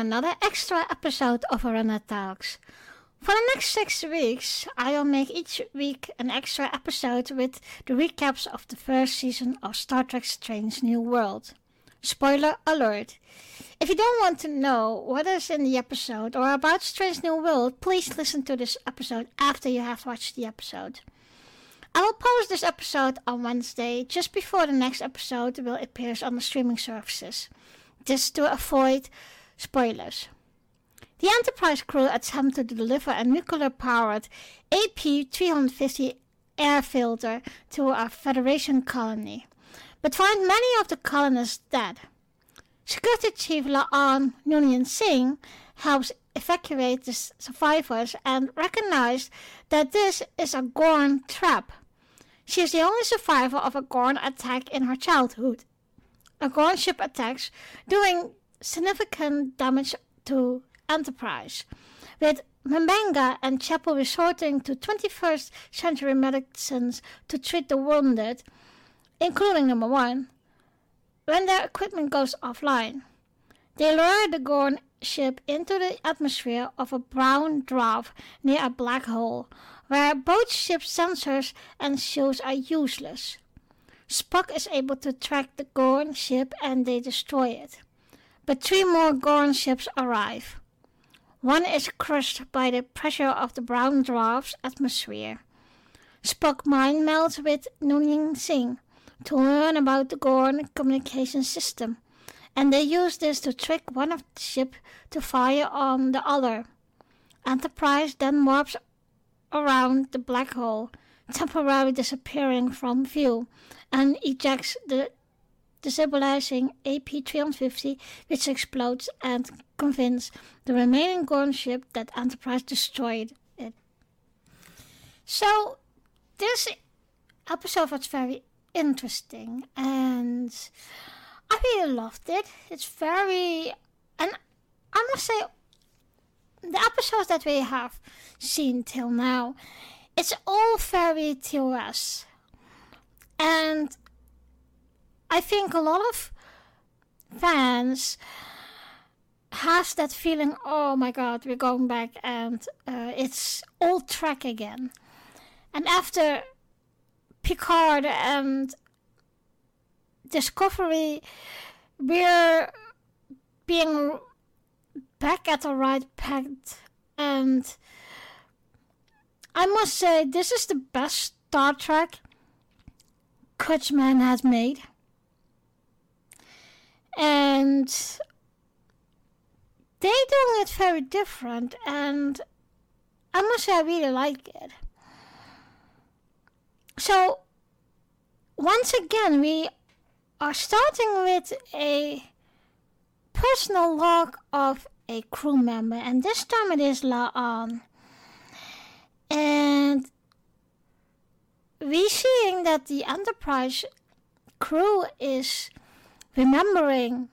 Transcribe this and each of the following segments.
another extra episode of Arena Talks. For the next six weeks, I will make each week an extra episode with the recaps of the first season of Star Trek Strange New World. Spoiler alert! If you don't want to know what is in the episode or about Strange New World, please listen to this episode after you have watched the episode. I will post this episode on Wednesday, just before the next episode will appear on the streaming services, just to avoid spoilers. The Enterprise crew attempted to deliver a nuclear-powered AP-350 air filter to a Federation colony, but find many of the colonists dead. Security Chief La'an Noonien Singh helps evacuate the survivors and recognizes that this is a Gorn trap. She is the only survivor of a Gorn attack in her childhood. A Gorn ship attacks, doing significant damage to Enterprise, with M'Benga and Chapel resorting to 21st century medicines to treat the wounded, including number one, when their equipment goes offline. They lower the Gorn ship into the atmosphere of a brown dwarf near a black hole, where both ship's sensors and shields are useless. Spock is able to track the Gorn ship and they destroy it. But three more Gorn ships arrive. One is crushed by the pressure of the brown dwarf's atmosphere. Spock mind melds with Noonien Singh, to learn about the Gorn communication system, and they use this to trick one of the ship to fire on the other. Enterprise then warps around the black hole, temporarily disappearing from view, and ejects the destabilizing AP-350, which explodes and convinces the remaining Gorn ship that Enterprise destroyed it. So, this episode was very interesting and I really loved it. It's very and I must say the episodes that we have seen till now, it's all very TOS. And I think a lot of fans has that feeling, oh my god, we're going back and uh, it's old Trek again. And after Picard and Discovery, we're being back at the right path. And I must say, this is the best Star Trek Kurtzman has made. And they're doing it very different, and I must say, I really like it. So, once again, we are starting with a personal log of a crew member, and this time it is La'an. And we're seeing that the Enterprise crew is remembering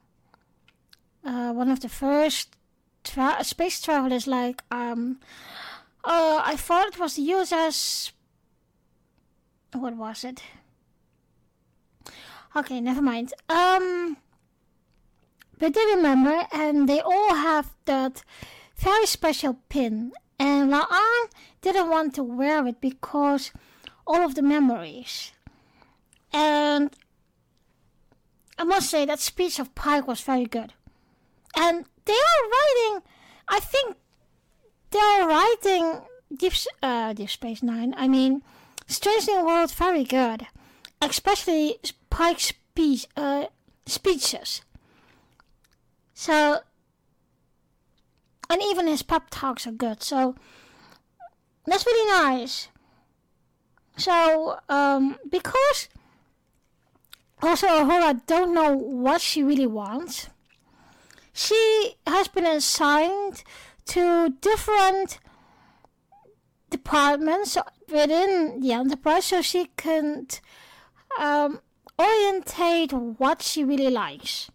uh, one of the first tra- space travelers, like um, uh, I thought it was the USS what was it? Okay, never mind. Um, but they remember, and they all have that very special pin. And La'an didn't want to wear it because all of the memories. And I must say that speech of Pike was very good. And they are writing, I think they are writing Deep, uh, Deep Space Nine. I mean, Strange New World very good, especially Pike's speech, uh, speeches. So, and even his pep talks are good. So that's really nice. So, um, because also Uhura don't know what she really wants, she has been assigned to different departments within the enterprise so she can um, orientate what she really likes.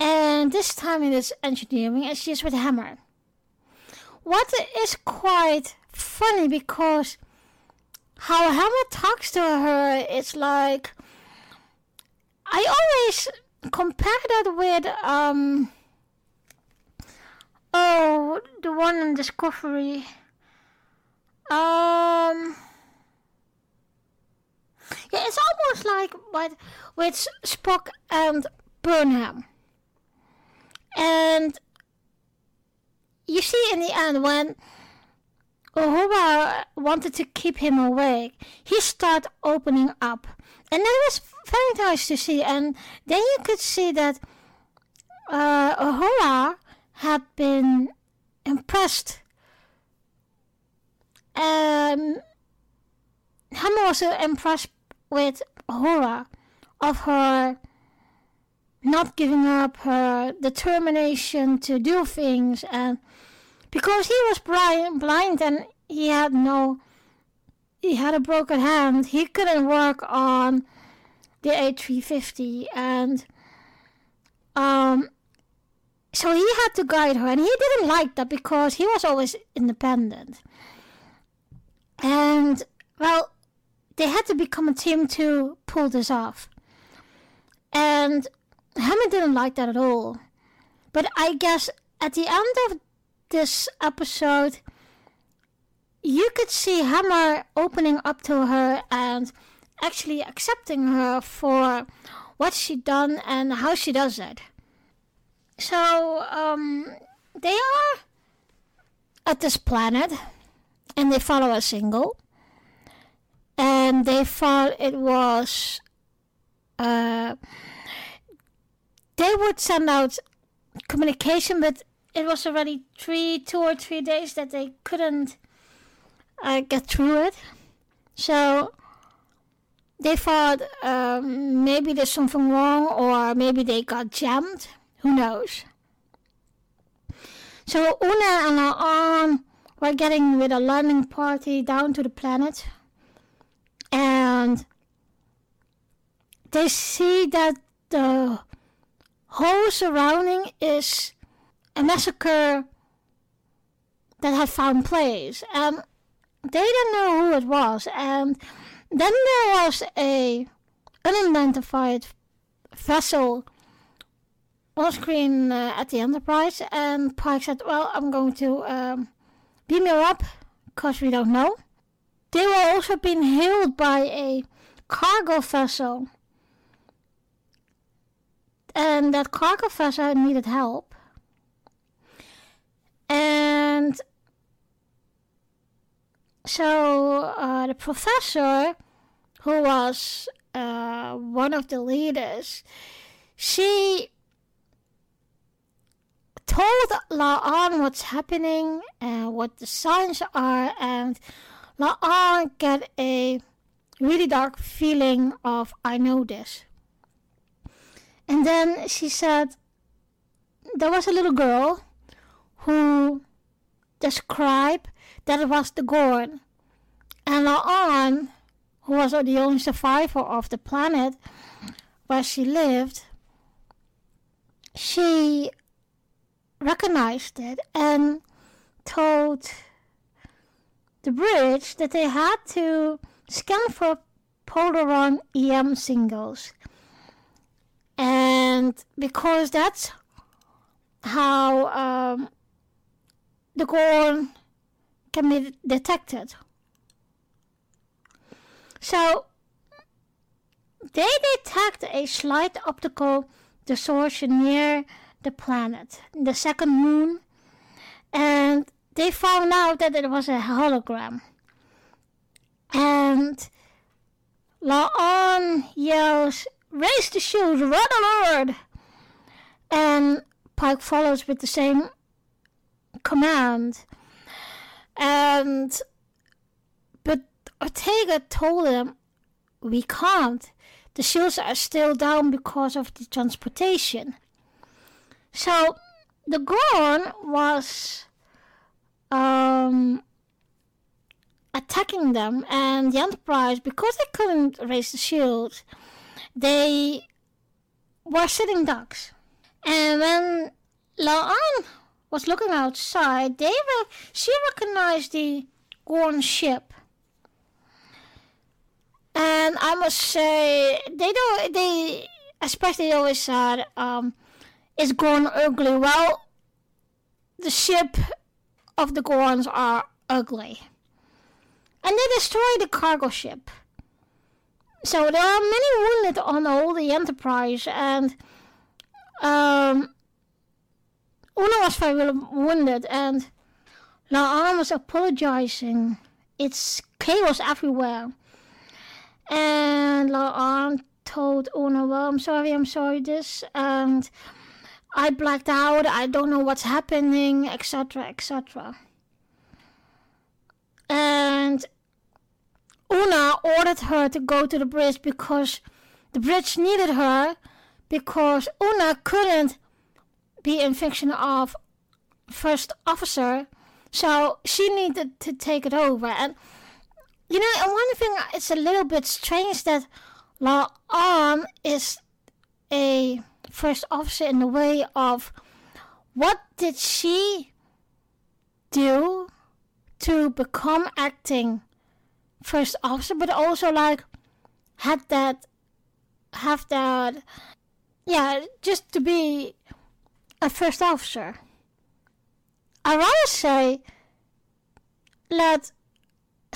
And this time it is engineering and she is with Hemmer. What is quite funny because how Hemmer talks to her is like I always compare that with um Oh, the one in Discovery. Um. Yeah, it's almost like with, with Spock and Burnham. And you see in the end when Uhura wanted to keep him awake, he started opening up. And that was very nice to see. And then you could see that uh, had been impressed. Um, I'm also impressed with Uhura of her not giving up, her determination to do things, and because he was blind, blind and he had no, he had a broken hand, he couldn't work on the A350, and um, so he had to guide her, and he didn't like that because he was always independent. And well, they had to become a team to pull this off. And Hemmer didn't like that at all. But I guess at the end of this episode, you could see Hemmer opening up to her and actually accepting her for what she done and how she does it. So, um, they are at this planet and they follow a single and they thought it was uh, they would send out communication but it was already three two or three days that they couldn't uh, get through it so they thought um, maybe there's something wrong or maybe they got jammed. Who knows? So una and La'an were getting with a landing party down to the planet. And they see that the whole surrounding is a massacre that had found place. And they didn't know who it was. And then there was a unidentified vessel on screen uh, at the Enterprise and Pike said well I'm going to um, beam you up because we don't know they were also being hailed by a cargo vessel. And that cargo vessel needed help. And so uh, the professor, who was uh, one of the leaders, she told La'an what's happening and what the signs are and I get a really dark feeling of I know this. And then she said there was a little girl who described that it was the Gorn. And La'an, who was the only survivor of the planet where she lived, she recognized it and told the bridge that they had to scan for Polaron EM singles. And because that's how um, the Gorn can be detected. So they detect a slight optical distortion near the planet, the second moon, and they found out that it was a hologram. And La'an yells, Raise the shield, run alert! And Pike follows with the same command. And Ortega told them, We can't. The shields are still down because of the transportation. So the Gorn was um, attacking them, and the Enterprise, because they couldn't raise the shield, they were sitting ducks. And when La'an was looking outside, they were, she recognized the Gorn ship. And I must say, they don't, they, especially always said, um, is Gorn ugly? Well, the ship of the Gorns are ugly. And they destroy the cargo ship. So there are many wounded on all the Enterprise, and um, Una was very wounded, and La'an was apologizing. It's chaos everywhere. And La'an told Una, well, I'm sorry, I'm sorry, this, and I blacked out, I don't know what's happening, etc., etc. And Una ordered her to go to the bridge because the bridge needed her because Una couldn't be in function of first officer, so she needed to take it over. And you know, and one thing it's a little bit strange that La'an is a first officer in the way of what did she do to become acting first officer, but also like had that have that yeah, just to be a first officer. I rather say let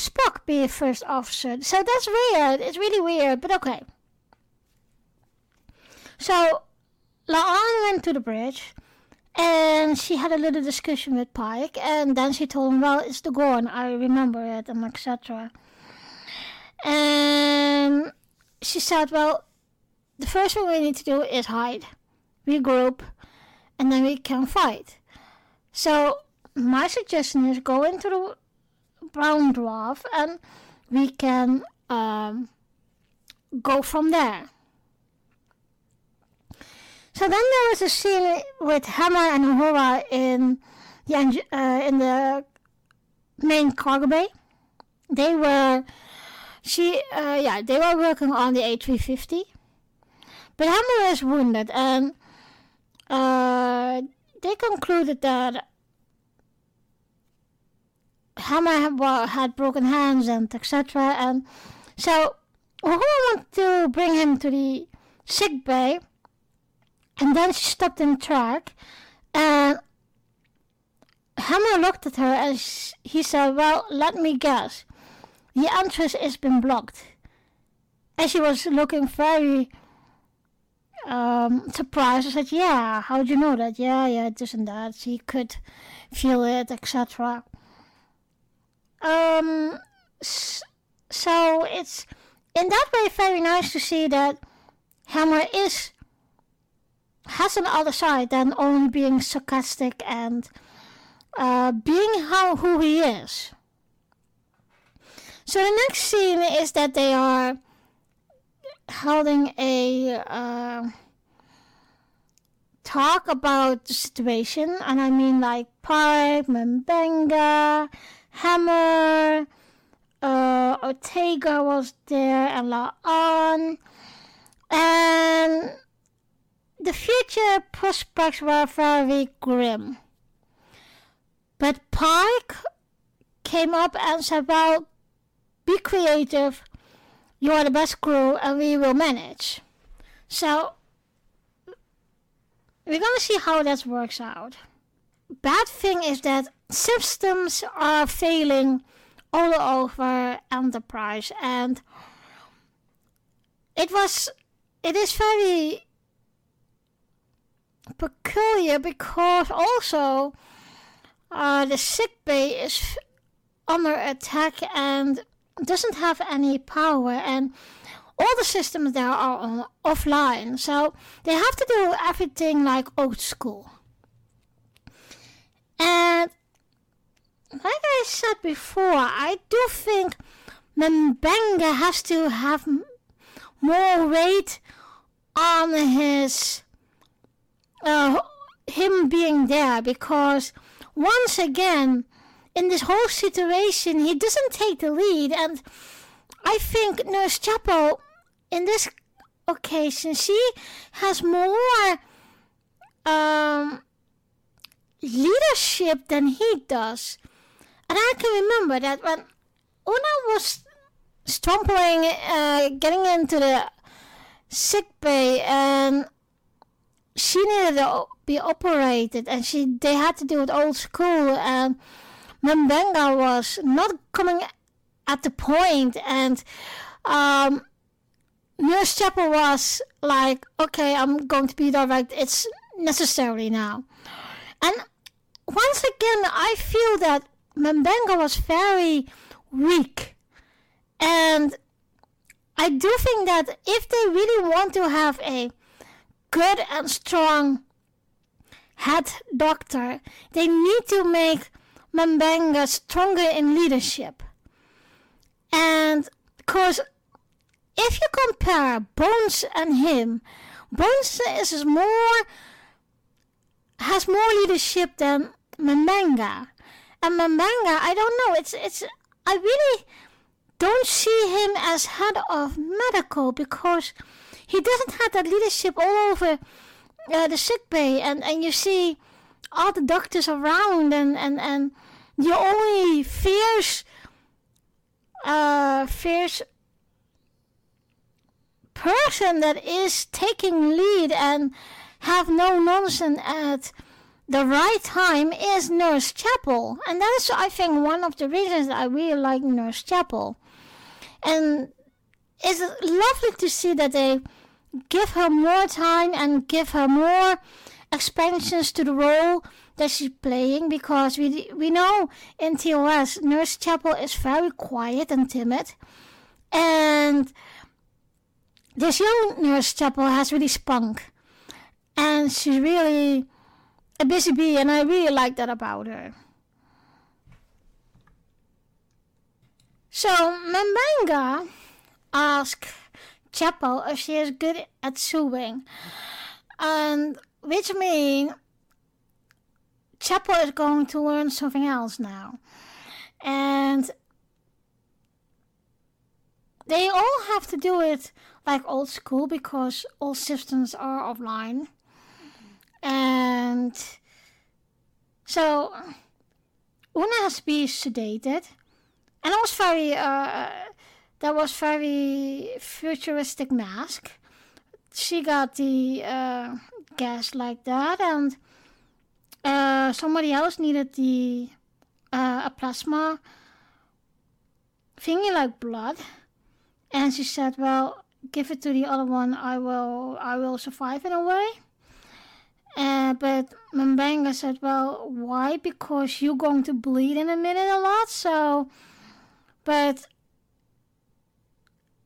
Spock be first officer. So that's weird. It's really weird, but okay. So La'an went to the bridge and she had a little discussion with Pike and then she told him, Well, it's the Gorn, I remember it, and etc. And she said, Well, the first thing we need to do is hide, regroup, and then we can fight. So my suggestion is go into the brown dwarf and we can um, go from there. So then there was a scene with Hemmer and Uhura in the uh, in the main cargo bay. They were she uh, yeah they were working on the A350, but Hemmer is wounded and uh, they concluded that Hemmer had broken hands and etc. And so Uhura wanted to bring him to the sick bay and then she stopped in track, and Hemmer looked at her and he said, Well, let me guess. The entrance has been blocked. And she was looking very um, surprised. I said, Yeah, how'd you know that? Yeah, yeah, this and that. She could feel it, etc. Um, so it's in that way very nice to see that Hemmer is has an other side than only being sarcastic and uh, being how who he is. So the next scene is that they are holding a uh, talk about the situation, and I mean like Pike, M'Benga, Hemmer, uh, Ortega was there, and La'an, and the future prospects were very grim. But Pike came up and said, Well, be creative, you are the best crew, and we will manage. So, we're gonna see how that works out. Bad thing is that systems are failing all over Enterprise, and it was, it is very peculiar because also uh, the sick bay is under attack and doesn't have any power. And all the systems there are on, offline. So they have to do everything like old school. And like I said before I do think M'Benga has to have more weight on his uh, him being there because once again in this whole situation he doesn't take the lead. And I think Nurse Chapel in this occasion she has more um, leadership than he does and I can remember that when Una was stumbling uh, getting into the sick bay and she needed to be operated and she they had to do it old school and M'Benga was not coming at the point and um, Nurse Chapel was like, okay, I'm going to be direct. It's necessary now. And once again, I feel that M'Benga was very weak. And I do think that if they really want to have a good and strong head doctor, they need to make M'Benga stronger in leadership. And because if you compare Bones and him, Bones is more has more leadership than M'Benga. And M'Benga, I don't know, it's it's I really don't see him as head of medical because he doesn't have that leadership all over uh, the sick bay. And, and you see all the doctors around and, and, and the only fierce uh, fierce person that is taking lead and have no nonsense at the right time is Nurse Chapel. And that is, I think, one of the reasons I really like Nurse Chapel. And it's lovely to see that they give her more time and give her more expansions to the role that she's playing because we we know in TOS Nurse Chapel is very quiet and timid and this young Nurse Chapel has really spunk and she's really a busy bee and I really like that about her. So M'Benga asked Chapel if she is good at sewing and which means Chapel is going to learn something else now. And they all have to do it like old school because all systems are offline. And so Una has to be sedated. And it was very, uh, that was very futuristic mask. She got the uh, gas like that and uh, somebody else needed the uh, a plasma thingy like blood, and she said, "Well, give it to the other one. I will, I will survive in a way." Uh, but M'Benga said, "Well, why? Because you're going to bleed in a minute a lot. So, but,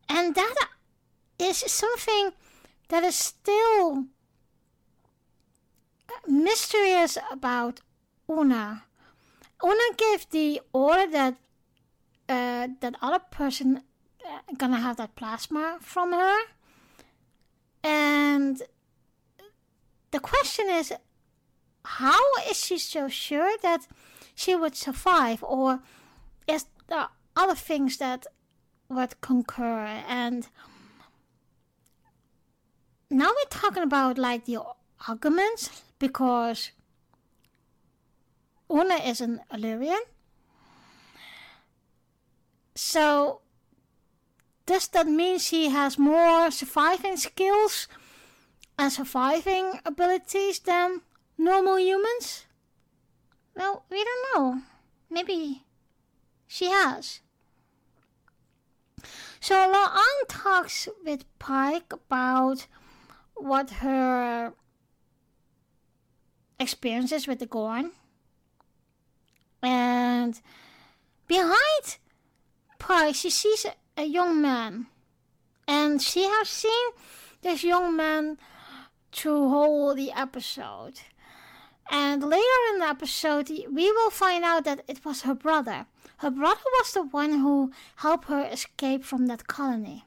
and that is something that is still mysterious about Una. Una gave the order that uh, that other person uh, gonna have that plasma from her, and the question is, how is she so sure that she would survive, or is there other things that would concur? And now we're talking about like the arguments because Una is an Illyrian. So, does that mean she has more surviving skills and surviving abilities than normal humans? Well, we don't know. Maybe she has. So La'an talks with Pike about what her experiences with the Gorn. And behind Pike, she sees a young man. And she has seen this young man through whole the episode. And later in the episode, we will find out that it was her brother. Her brother was the one who helped her escape from that colony.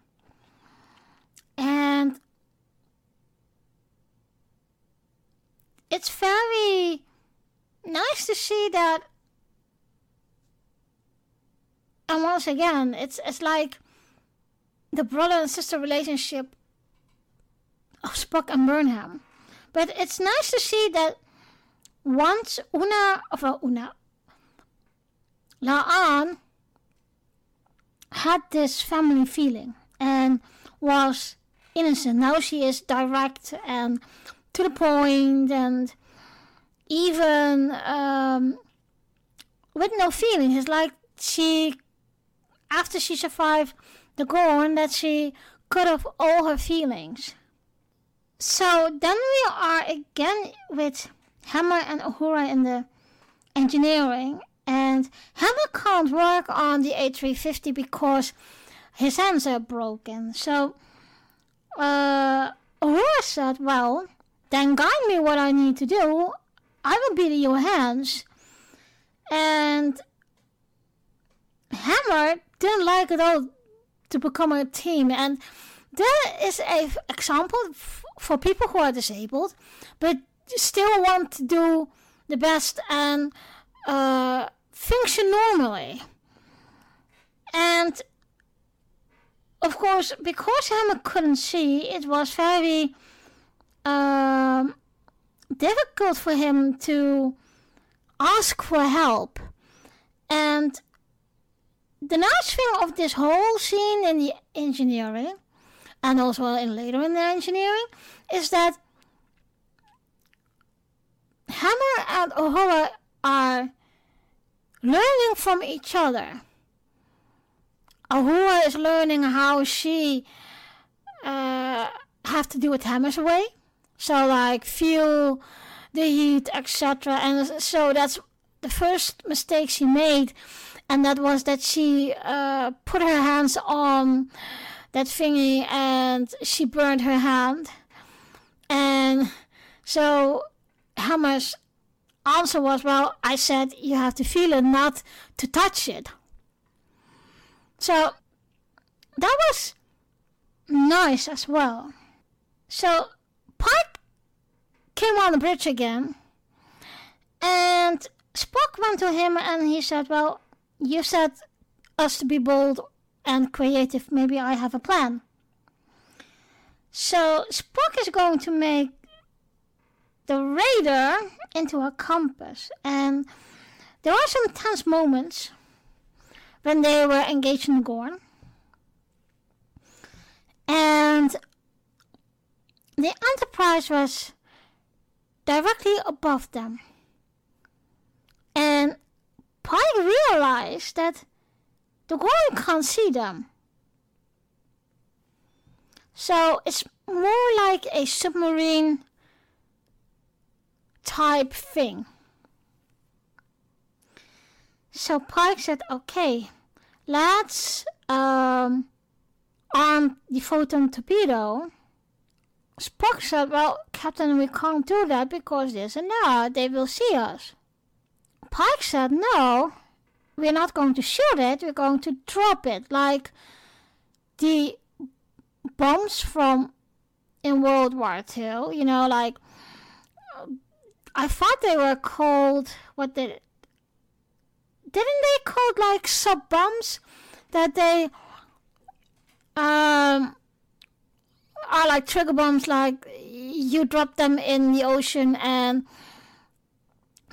And it's very nice to see that. And once again, it's it's like the brother and sister relationship of Spock and Burnham. But it's nice to see that once Una, of well, Una, La'an had this family feeling and was innocent. Now she is direct and to the point and even um, with no feelings. It's like she, after she survived the Gorn, that she cut off all her feelings. So then we are again with Hemmer and Uhura in the engineering, and Hemmer can't work on the A350 because his hands are broken. So uh, Uhura said, Well, then guide me what I need to do. I will be your hands. And Hemmer didn't like it all to become a team. And that is a example for people who are disabled, but still want to do the best and uh, function normally. And of course, because Hemmer couldn't see, it was very um, difficult for him to ask for help. And the nice thing of this whole scene in the engineering, and also in later in the engineering, is that Hemmer and Uhura are learning from each other. Uhura is learning how she uh, have to do it Hemmer's way. So like feel the heat, etc. And so that's the first mistake she made, and that was that she uh, put her hands on that thingy and she burned her hand. And so Hemmer's answer was, well, I said you have to feel it, not to touch it. So that was nice as well. So Pike came on the bridge again, and Spock went to him and he said, Well, you said us to be bold and creative. Maybe I have a plan. So Spock is going to make the radar into a compass, and there are some tense moments when they were engaged in Gorn. And the Enterprise was directly above them. And Pike realized that the Gorn can't see them. So it's more like a submarine type thing. So Pike said, okay, let's um, arm the photon torpedo. Spock said, well, Captain, we can't do that because this and that, they will see us. Pike said, no, we're not going to shoot it, we're going to drop it, like the bombs from in World War II, you know, like, I thought they were called, what did didn't they called like sub bombs that they um are like trigger bombs like you drop them in the ocean and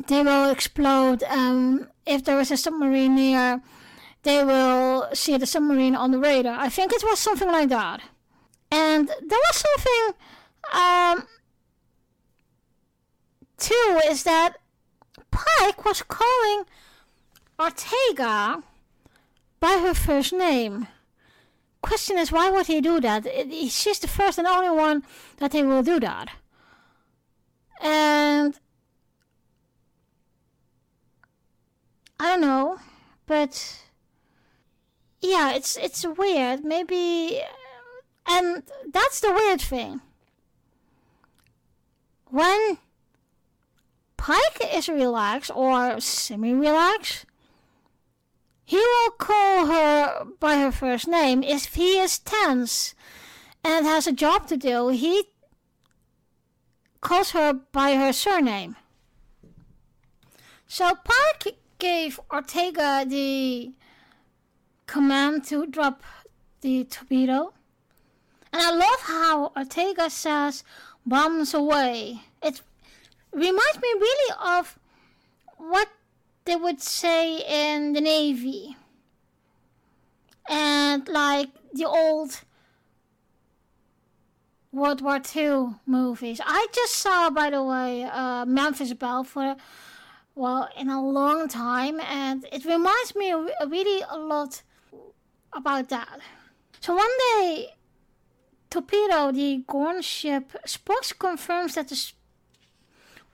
they will explode um if there is a submarine near they will see the submarine on the radar i think it was something like that and there was something um too is that pike was calling Ortega by her first name. Question is, why would he do that? she's the first and only one that he will do that. And I don't know, but yeah, it's it's weird. Maybe, and that's the weird thing. When Pike is relaxed or semi-relaxed, he will call her by her first name. If he is tense and has a job to do, he calls her by her surname. So Pike gave Ortega the command to drop the torpedo. And I love how Ortega says bombs away. It reminds me really of what they would say in the Navy. And like the old World War II movies. I just saw, by the way, uh, Memphis Belle for well in a long time, and it reminds me really a lot about that. So one day, Torpedo, the Gorn ship, Spock confirms that the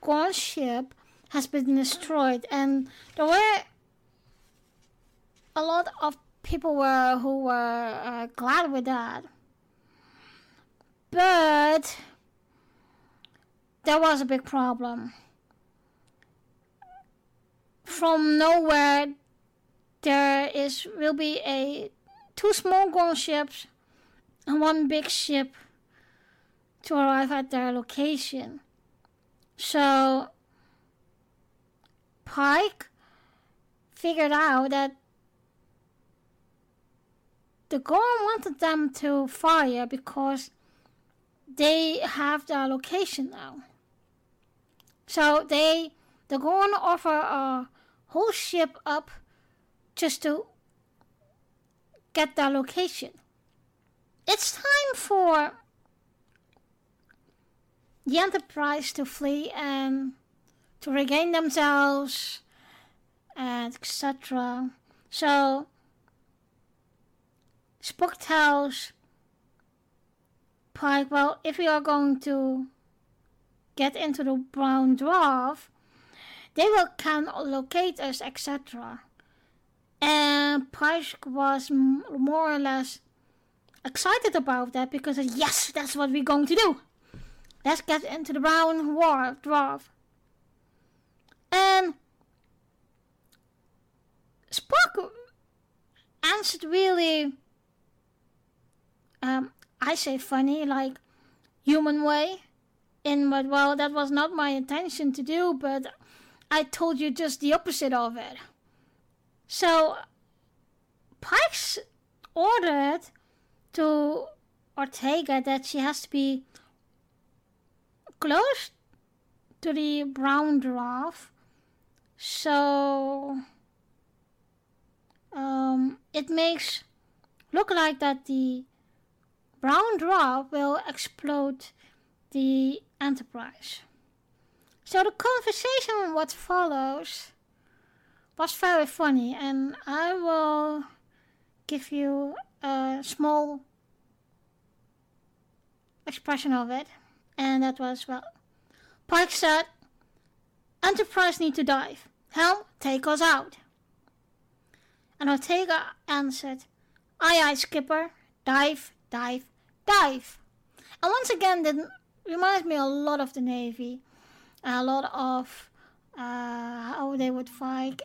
Gorn ship has been destroyed, and there were a lot of people were who were uh, glad with that. But there was a big problem. From nowhere, there is will be a two small Gorn ships and one big ship to arrive at their location. So Pike figured out that the Gorn wanted them to fire because they have their location now. So they the Gorn offer a whole ship up just to get their location. It's time for the Enterprise to flee and to regain themselves and etc. So Spock tells Pike, well, if we are going to get into the brown dwarf, they will can locate us, etc. And Pike was more or less excited about that because yes, that's what we're going to do. Let's get into the brown war dwarf. And Spock answered really, um, I say funny, like human way. In but well, that was not my intention to do, but I told you just the opposite of it. So Pike's ordered to Ortega that she has to be close to the brown dwarf. So um, it makes look like that the brown dwarf will explode the Enterprise. So the conversation what follows was very funny and I will give you a small expression of it and that was well Pike said Enterprise need to dive. Helm, take us out. And Ortega answered, Aye aye skipper, dive, dive, dive. And once again that reminds me a lot of the Navy. A lot of uh, how they would fight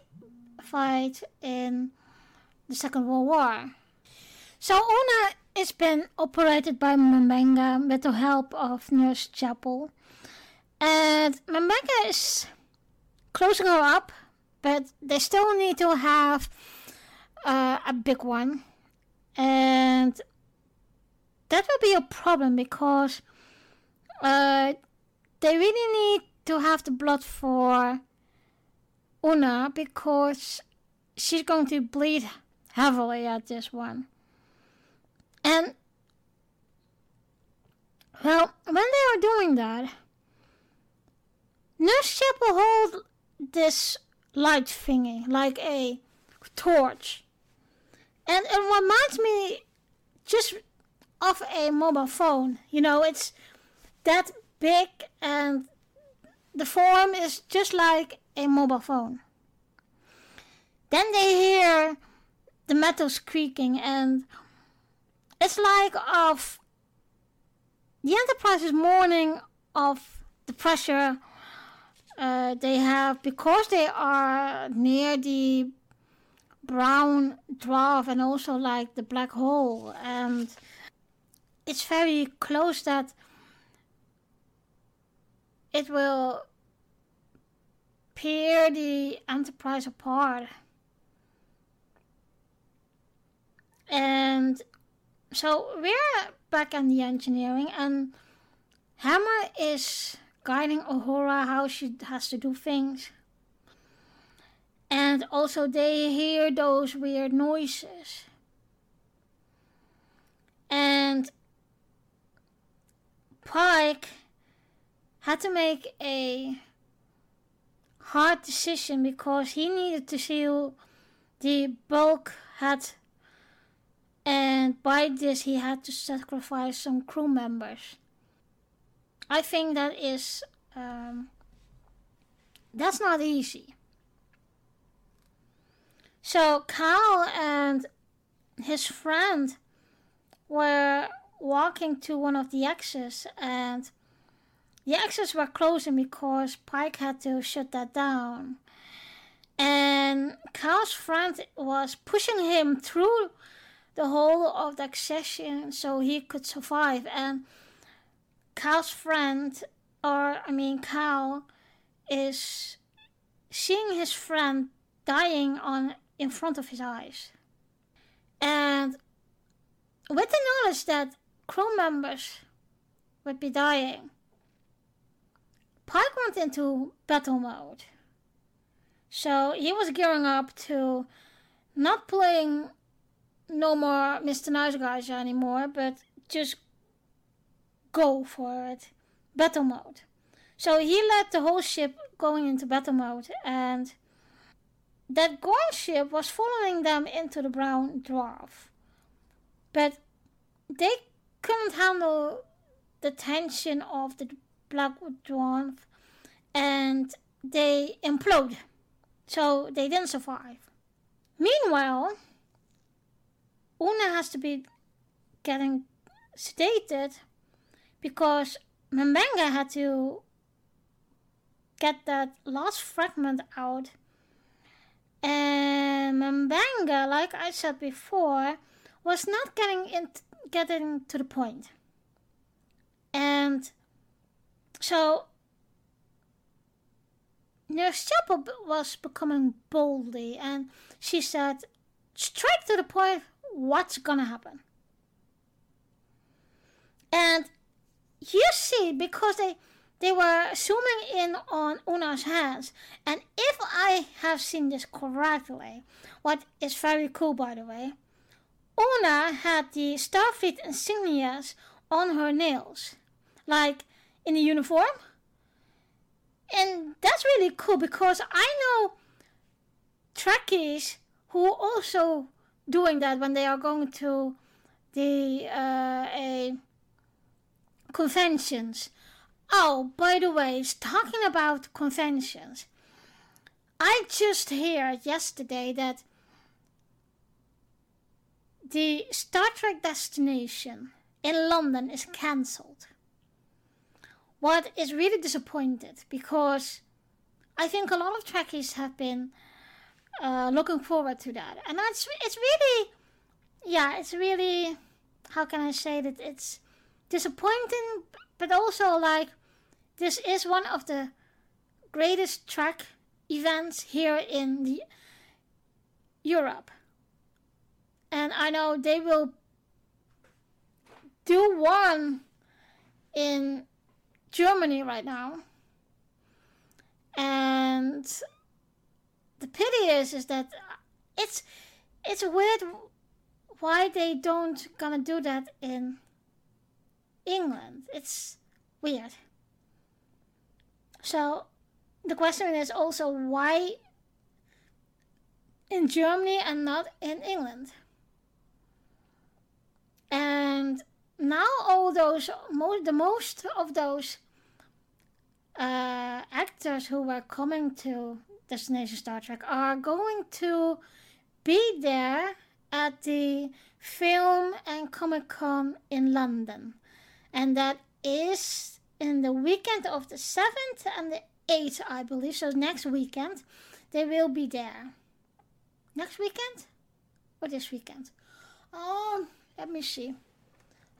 fight in the Second World War. So Una is been operated by M'Benga with the help of Nurse Chapel. And M'Benga is closing her up, but they still need to have uh, a big one. And that will be a problem because uh, they really need to have the blood for Una because she's going to bleed heavily at this one. And, well, when they are doing that, Nurse Ship will hold this light thingy, like a torch. And it reminds me just of a mobile phone. You know, it's that big and the form is just like a mobile phone. Then they hear the metal squeaking and it's like of the Enterprise is mourning of the pressure uh, they have because they are near the brown dwarf and also like the black hole and it's very close that it will tear the enterprise apart. And so we're back in the engineering, and Hemmer is guiding Uhura how she has to do things. And also, they hear those weird noises. And Pike had to make a hard decision because he needed to seal the bulkhead and by this he had to sacrifice some crew members. I think that is um, that's not easy. So Cal and his friend were walking to one of the exits and the exits were closing because Pike had to shut that down. And Cal's friend was pushing him through the whole of the accession so he could survive. And Cal's friend, or I mean, Cal, is seeing his friend dying on in front of his eyes. And with the knowledge that crew members would be dying, Pike went into battle mode. So he was gearing up to not playing no more Mr. Nice Guys anymore, but just go for it. Battle mode. So he led the whole ship going into battle mode, and that Gorn ship was following them into the brown dwarf. But they couldn't handle the tension of the black dwarf and they implode. So they didn't survive. Meanwhile, Una has to be getting sedated because M'Benga had to get that last fragment out. And M'Benga, like I said before, was not getting in, getting to the point. And so Nurse Chapel was becoming boldly, and she said, straight to the point, what's gonna happen? And you see, because they they were zooming in on Una's hands, and if I have seen this correctly, what is very cool by the way, Una had the Starfleet insignias on her nails, like in the uniform. And that's really cool because I know Trekkies who also doing that when they are going to the uh, conventions. Oh, by the way, talking about conventions, I just heard yesterday that the Star Trek destination in London is cancelled. What is really disappointed because I think a lot of Trekkies have been uh, looking forward to that, and it's it's really, yeah, it's really, how can I say that it's disappointing, but also like this is one of the greatest Trek events here in the Europe, and I know they will do one in Germany right now, and the pity is is that it's it's weird why they don't gonna do that in England. It's weird. So the question is also why in Germany and not in England. And now all those most the most of those uh, actors who were coming to Destination Star Trek are going to be there at the Film and Comic Con in London. And that is in the weekend of the 7th and the 8th, I believe. So next weekend, they will be there. Next weekend? Or this weekend? Oh, let me see.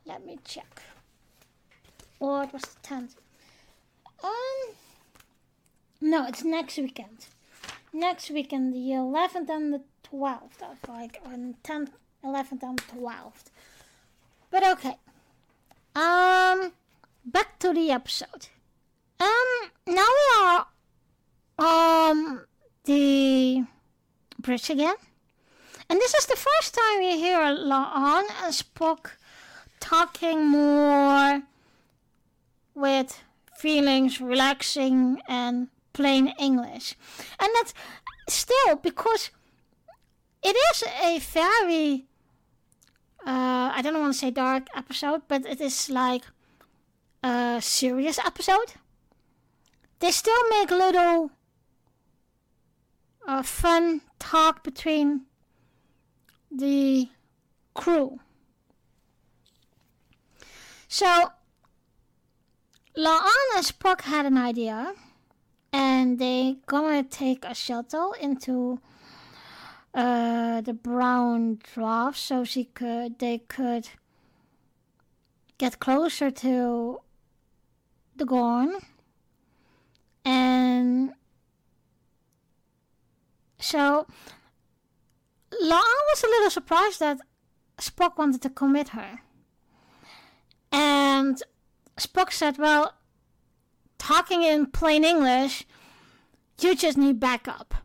Let me check. Or it was the 10th. Um, no, it's next weekend next weekend, the 11th and the 12th, I like, on 10th, 11th, and 12th. But okay. Um, back to the episode. Um, now we are um the bridge again, and this is the first time we hear La'an and Spock talking more with feelings, relaxing, and plain English. And that's still because it is a very, uh, I don't want to say dark episode, but it is like a serious episode. They still make little uh, fun talk between the crew. So, La'an and Spock had an idea, and they gonna take a shuttle into uh, the brown dwarf so she could they could get closer to the Gorn and so La'an was a little surprised that Spock wanted to commit her. And Spock said, Well, talking in plain English, you just need backup.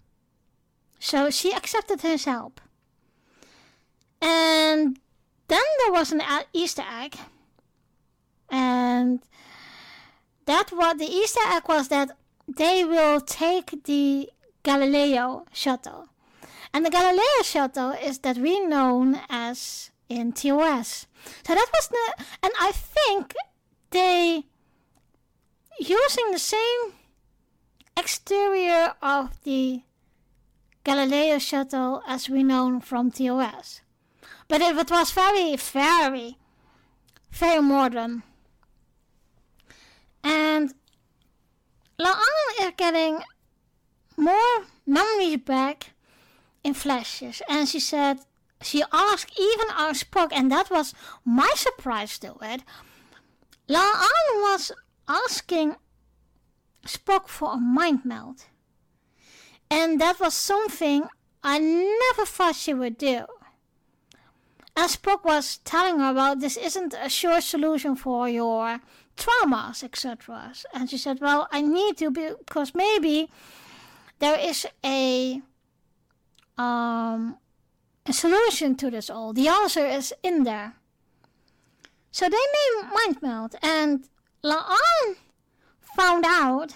So she accepted his help. And then there was an Easter egg. And that what the Easter egg was that they will take the Galileo shuttle. And the Galileo shuttle is that we known as in TOS. So that was the, and I think they using the same exterior of the Galileo shuttle as we know from TOS. But it was very, very, very modern. And La'an is getting more memories back in flashes. And she said, she asked even our Spock, and that was my surprise to it. La'an was asking Spock for a mind meld. And that was something I never thought she would do. And Spock was telling her about this isn't a sure solution for your traumas, etc. And she said, Well, I need to because maybe there is a um, a solution to this all. The answer is in there. So they made mind meld, and La'an found out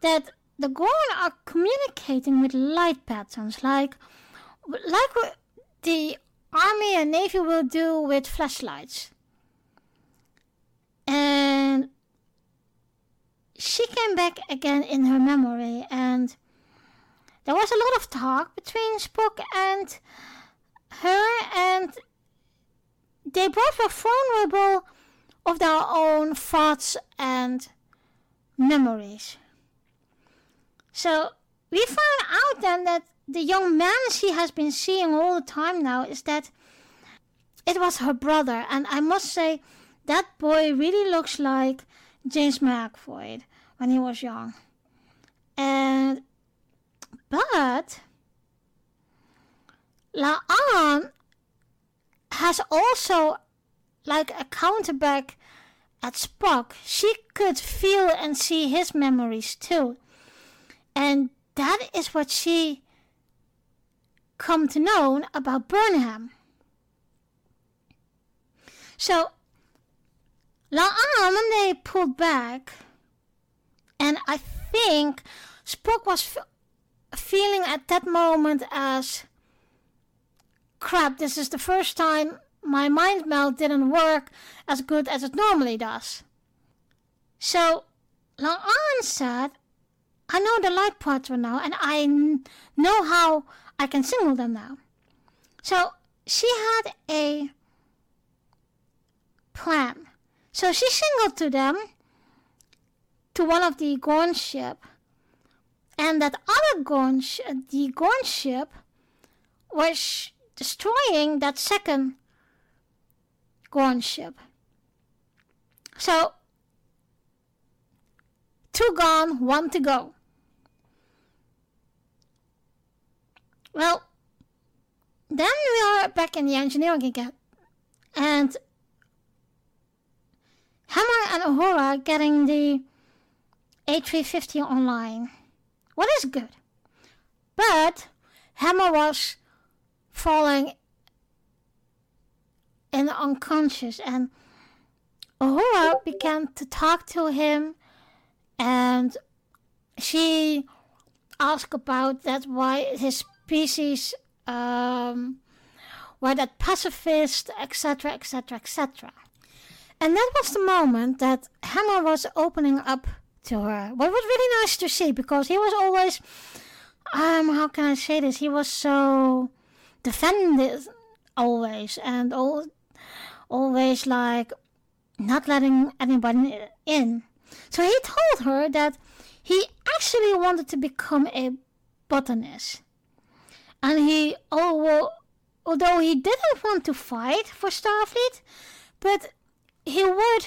that the Gorn are communicating with light patterns, like like the army and navy will do with flashlights. And she came back again in her memory, and there was a lot of talk between Spock and her, and they both were vulnerable of their own thoughts and memories. So we found out then that the young man she has been seeing all the time now is that it was her brother, and I must say that boy really looks like James McAvoy when he was young. And but La'an has also like a counterback at Spock. She could feel and see his memories too. And that is what she come to know about Burnham. So La'an, when they pulled back, and I think Spock was feeling at that moment as crap, this is the first time my mind meld didn't work as good as it normally does. So La'an said, I know the light pattern now, and I know how I can single them now. So she had a plan. So she signaled to them to one of the Gorn ship, and that other Gorn, sh- the Gorn ship, was destroying that second Gorn ship. So two gone, one to go. Well, then we are back in the engineering again, and Hemmer and Uhura getting the A350 online. What is good? But Hemmer was falling in unconscious and Uhura began to talk to him and she asked about that why his species um, were that pacifist, etc., etc., etc. And that was the moment that Hemmer was opening up to her. What was really nice to see because he was always, um, how can I say this? He was so defended always and all, always like not letting anybody in. So he told her that he actually wanted to become a botanist. And he, oh, although he didn't want to fight for Starfleet, but he would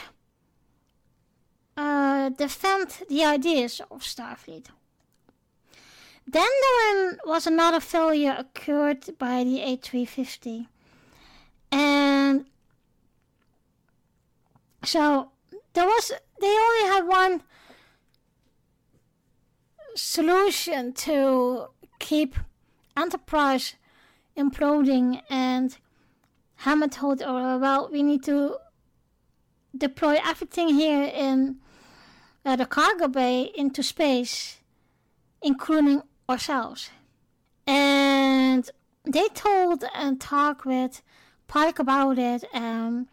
uh, defend the ideas of Starfleet. Then there was another failure occurred by the A350. And so there was they only had one solution to keep Enterprise imploding and Hammond told her, well, we need to deploy everything here in uh, the cargo bay into space, including ourselves. And they told and talked with Pike about it, and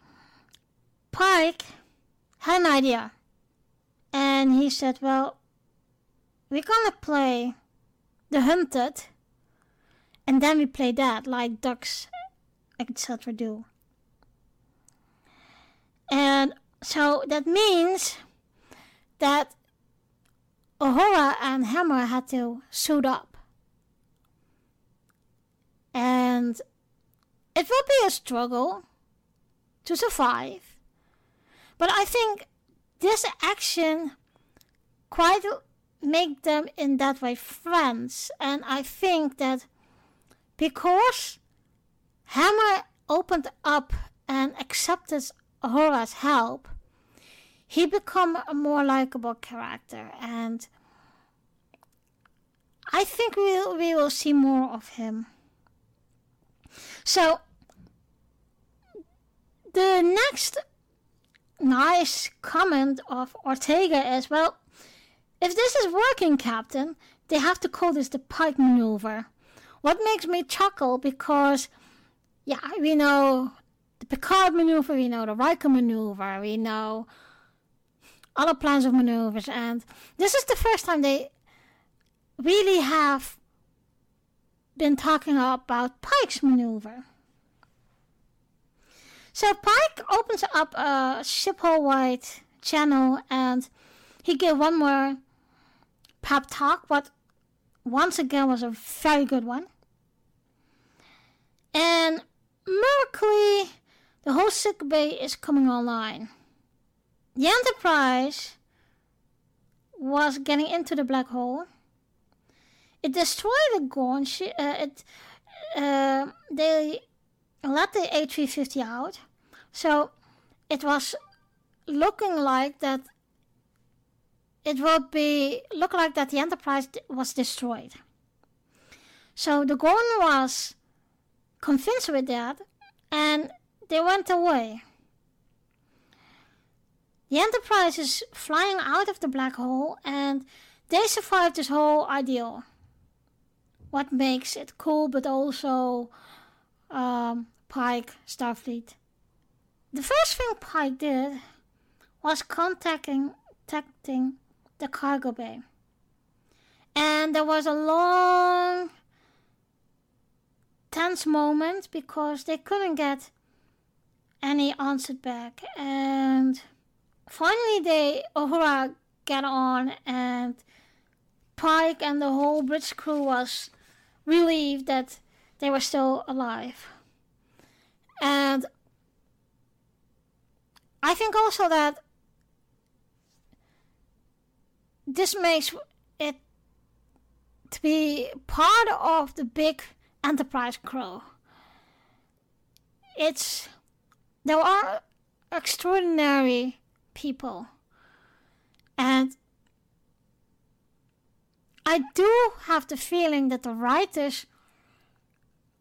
Pike had an idea. And he said, well, we're gonna play The Hunted, and then we play that like ducks, etc. do. And so that means that Uhura and Hemmer had to suit up. And it will be a struggle to survive. But I think this action quite make them in that way friends. And I think that because Hemmer opened up and accepted Uhura's help, he become a more likable character and I think we will, we will see more of him. So the next nice comment of Ortega is well, if this is working, Captain, they have to call this the Pike maneuver. What makes me chuckle because, yeah, we know the Picard maneuver, we know the Riker maneuver, we know other plans of maneuvers, and this is the first time they really have been talking about Pike's maneuver. So Pike opens up a ship wide channel and he gave one more pep talk, but once again was a very good one. And miraculously, the whole sick bay is coming online. The Enterprise was getting into the black hole. It destroyed the Gorn. Uh, it, uh, they let the A350 out. So it was looking like that it would be look like that the Enterprise was destroyed. So the Gorn was convinced with that, and they went away. The Enterprise is flying out of the black hole, and they survived this whole ordeal. What makes it cool, but also um, Pike, Starfleet. The first thing Pike did was contacting, contacting the cargo bay. And there was a long, tense moment because they couldn't get any answer back. And finally, they Uhura got on, and Pike and the whole bridge crew was relieved that they were still alive. And I think also that this makes it to be part of the big enterprise crew. It's there are extraordinary people, and I do have the feeling that the writers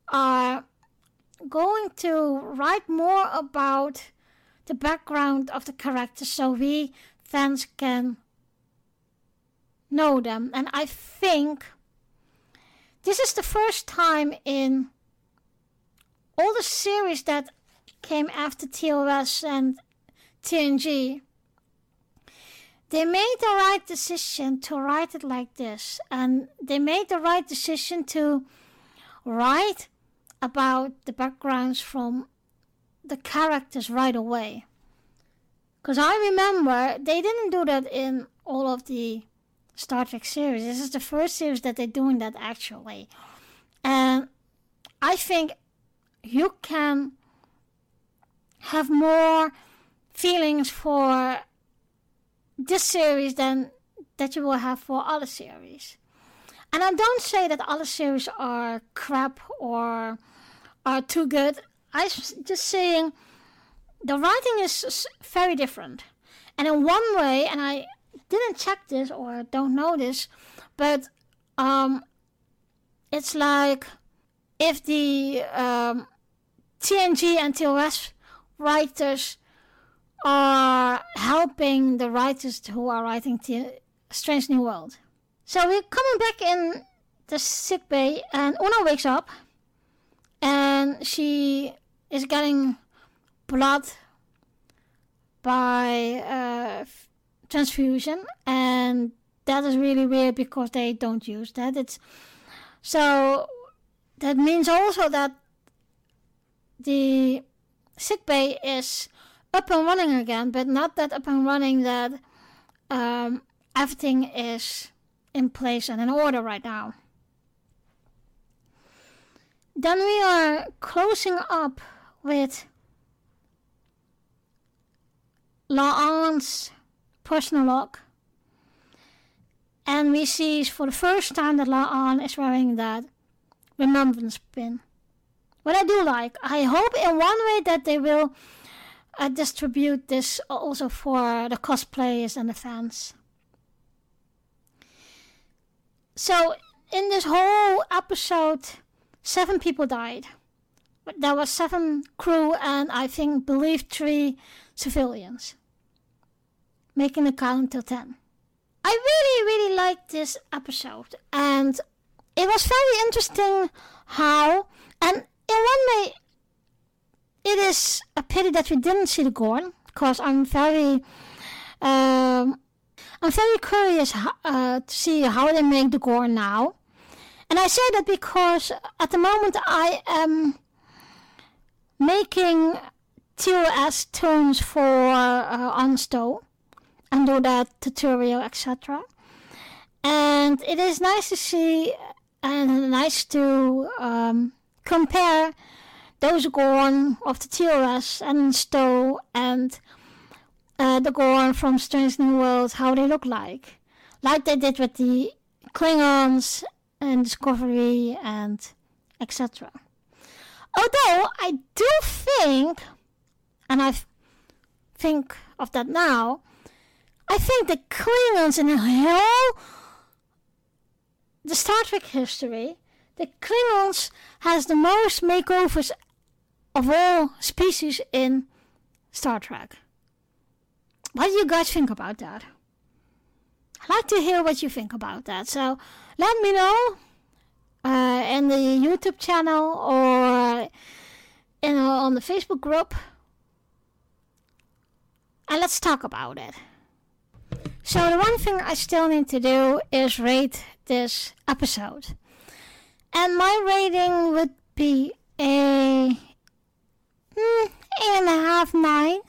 are going to write more about the background of the characters so we fans can know them. And I think this is the first time in all the series that came after TOS and TNG. They made the right decision to write it like this, and they made the right decision to write about the backgrounds from the characters right away. Because I remember they didn't do that in all of the Star Trek series. This is the first series that they're doing that actually. And I think you can have more feelings for this series than that you will have for other series. And I don't say that other series are crap or are too good. I'm just saying the writing is very different. And in one way, and I didn't check this or don't know this, but um, it's like if the um, TNG and TOS writers are helping the writers who are writing T- Strange New World. So we're coming back in the sick bay, and Una wakes up, and she is getting blood by uh, transfusion, and that is really weird because they don't use that. It's so that means also that the sick bay is up and running again, but not that up and running that um, everything is in place and in order right now. Then we are closing up with La'an's personal log. And we see for the first time that La'an is wearing that remembrance pin. What I do like, I hope in one way that they will uh, distribute this also for the cosplayers and the fans. So, in this whole episode, seven people died. There were seven crew and I think believe three civilians, making the count to ten. I really, really liked this episode, and it was very interesting how, and in one way, it is a pity that we didn't see the Gorn, because I'm very, um, I'm very curious uh, to see how they make the Gorn now. And I say that because at the moment I am making TOS tunes for uh, Onsto and do that tutorial, etc. And it is nice to see and nice to um, compare those Gorn of the TOS and Sto and uh, the Gorn from Strange New World, how they look like. Like they did with the Klingons and Discovery and etc. Although I do think, and I think of that now, I think the Klingons in the whole the Star Trek history, the Klingons has the most makeovers of all species in Star Trek. What do you guys think about that? I'd like to hear what you think about that. So let me know uh, in the YouTube channel or in, uh, on the Facebook group. And let's talk about it. So the one thing I still need to do is rate this episode. And my rating would be a mm, eight and a half, nine.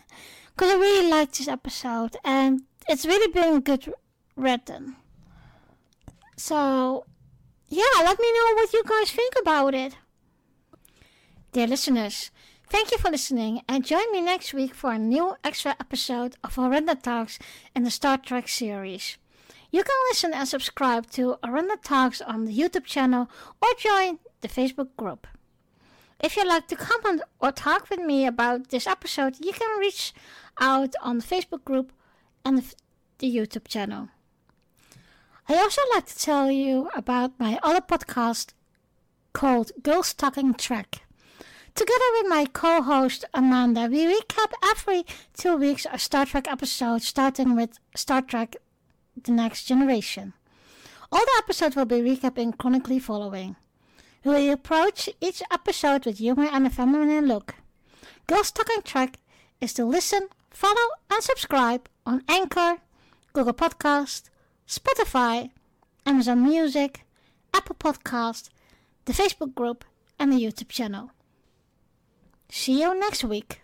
Because I really liked this episode and it's really been good written. So, yeah, let me know what you guys think about it. Dear listeners, thank you for listening and join me next week for a new extra episode of Horrenda Talks in the Star Trek series. You can listen and subscribe to Orenda Talks on the YouTube channel or join the Facebook group. If you'd like to comment or talk with me about this episode, you can reach out on the Facebook group and the YouTube channel. I also like to tell you about my other podcast called Girls Talking Trek. Together with my co-host Amanda, we recap every two weeks a Star Trek episode, starting with Star Trek The Next Generation. All the episodes will be recapped chronically following. We approach each episode with humor and a feminine look. Girls Talking Trek is to listen, follow, and subscribe on Anchor, Google Podcast, Spotify, Amazon Music, Apple Podcast, the Facebook group, and the YouTube channel. See you next week.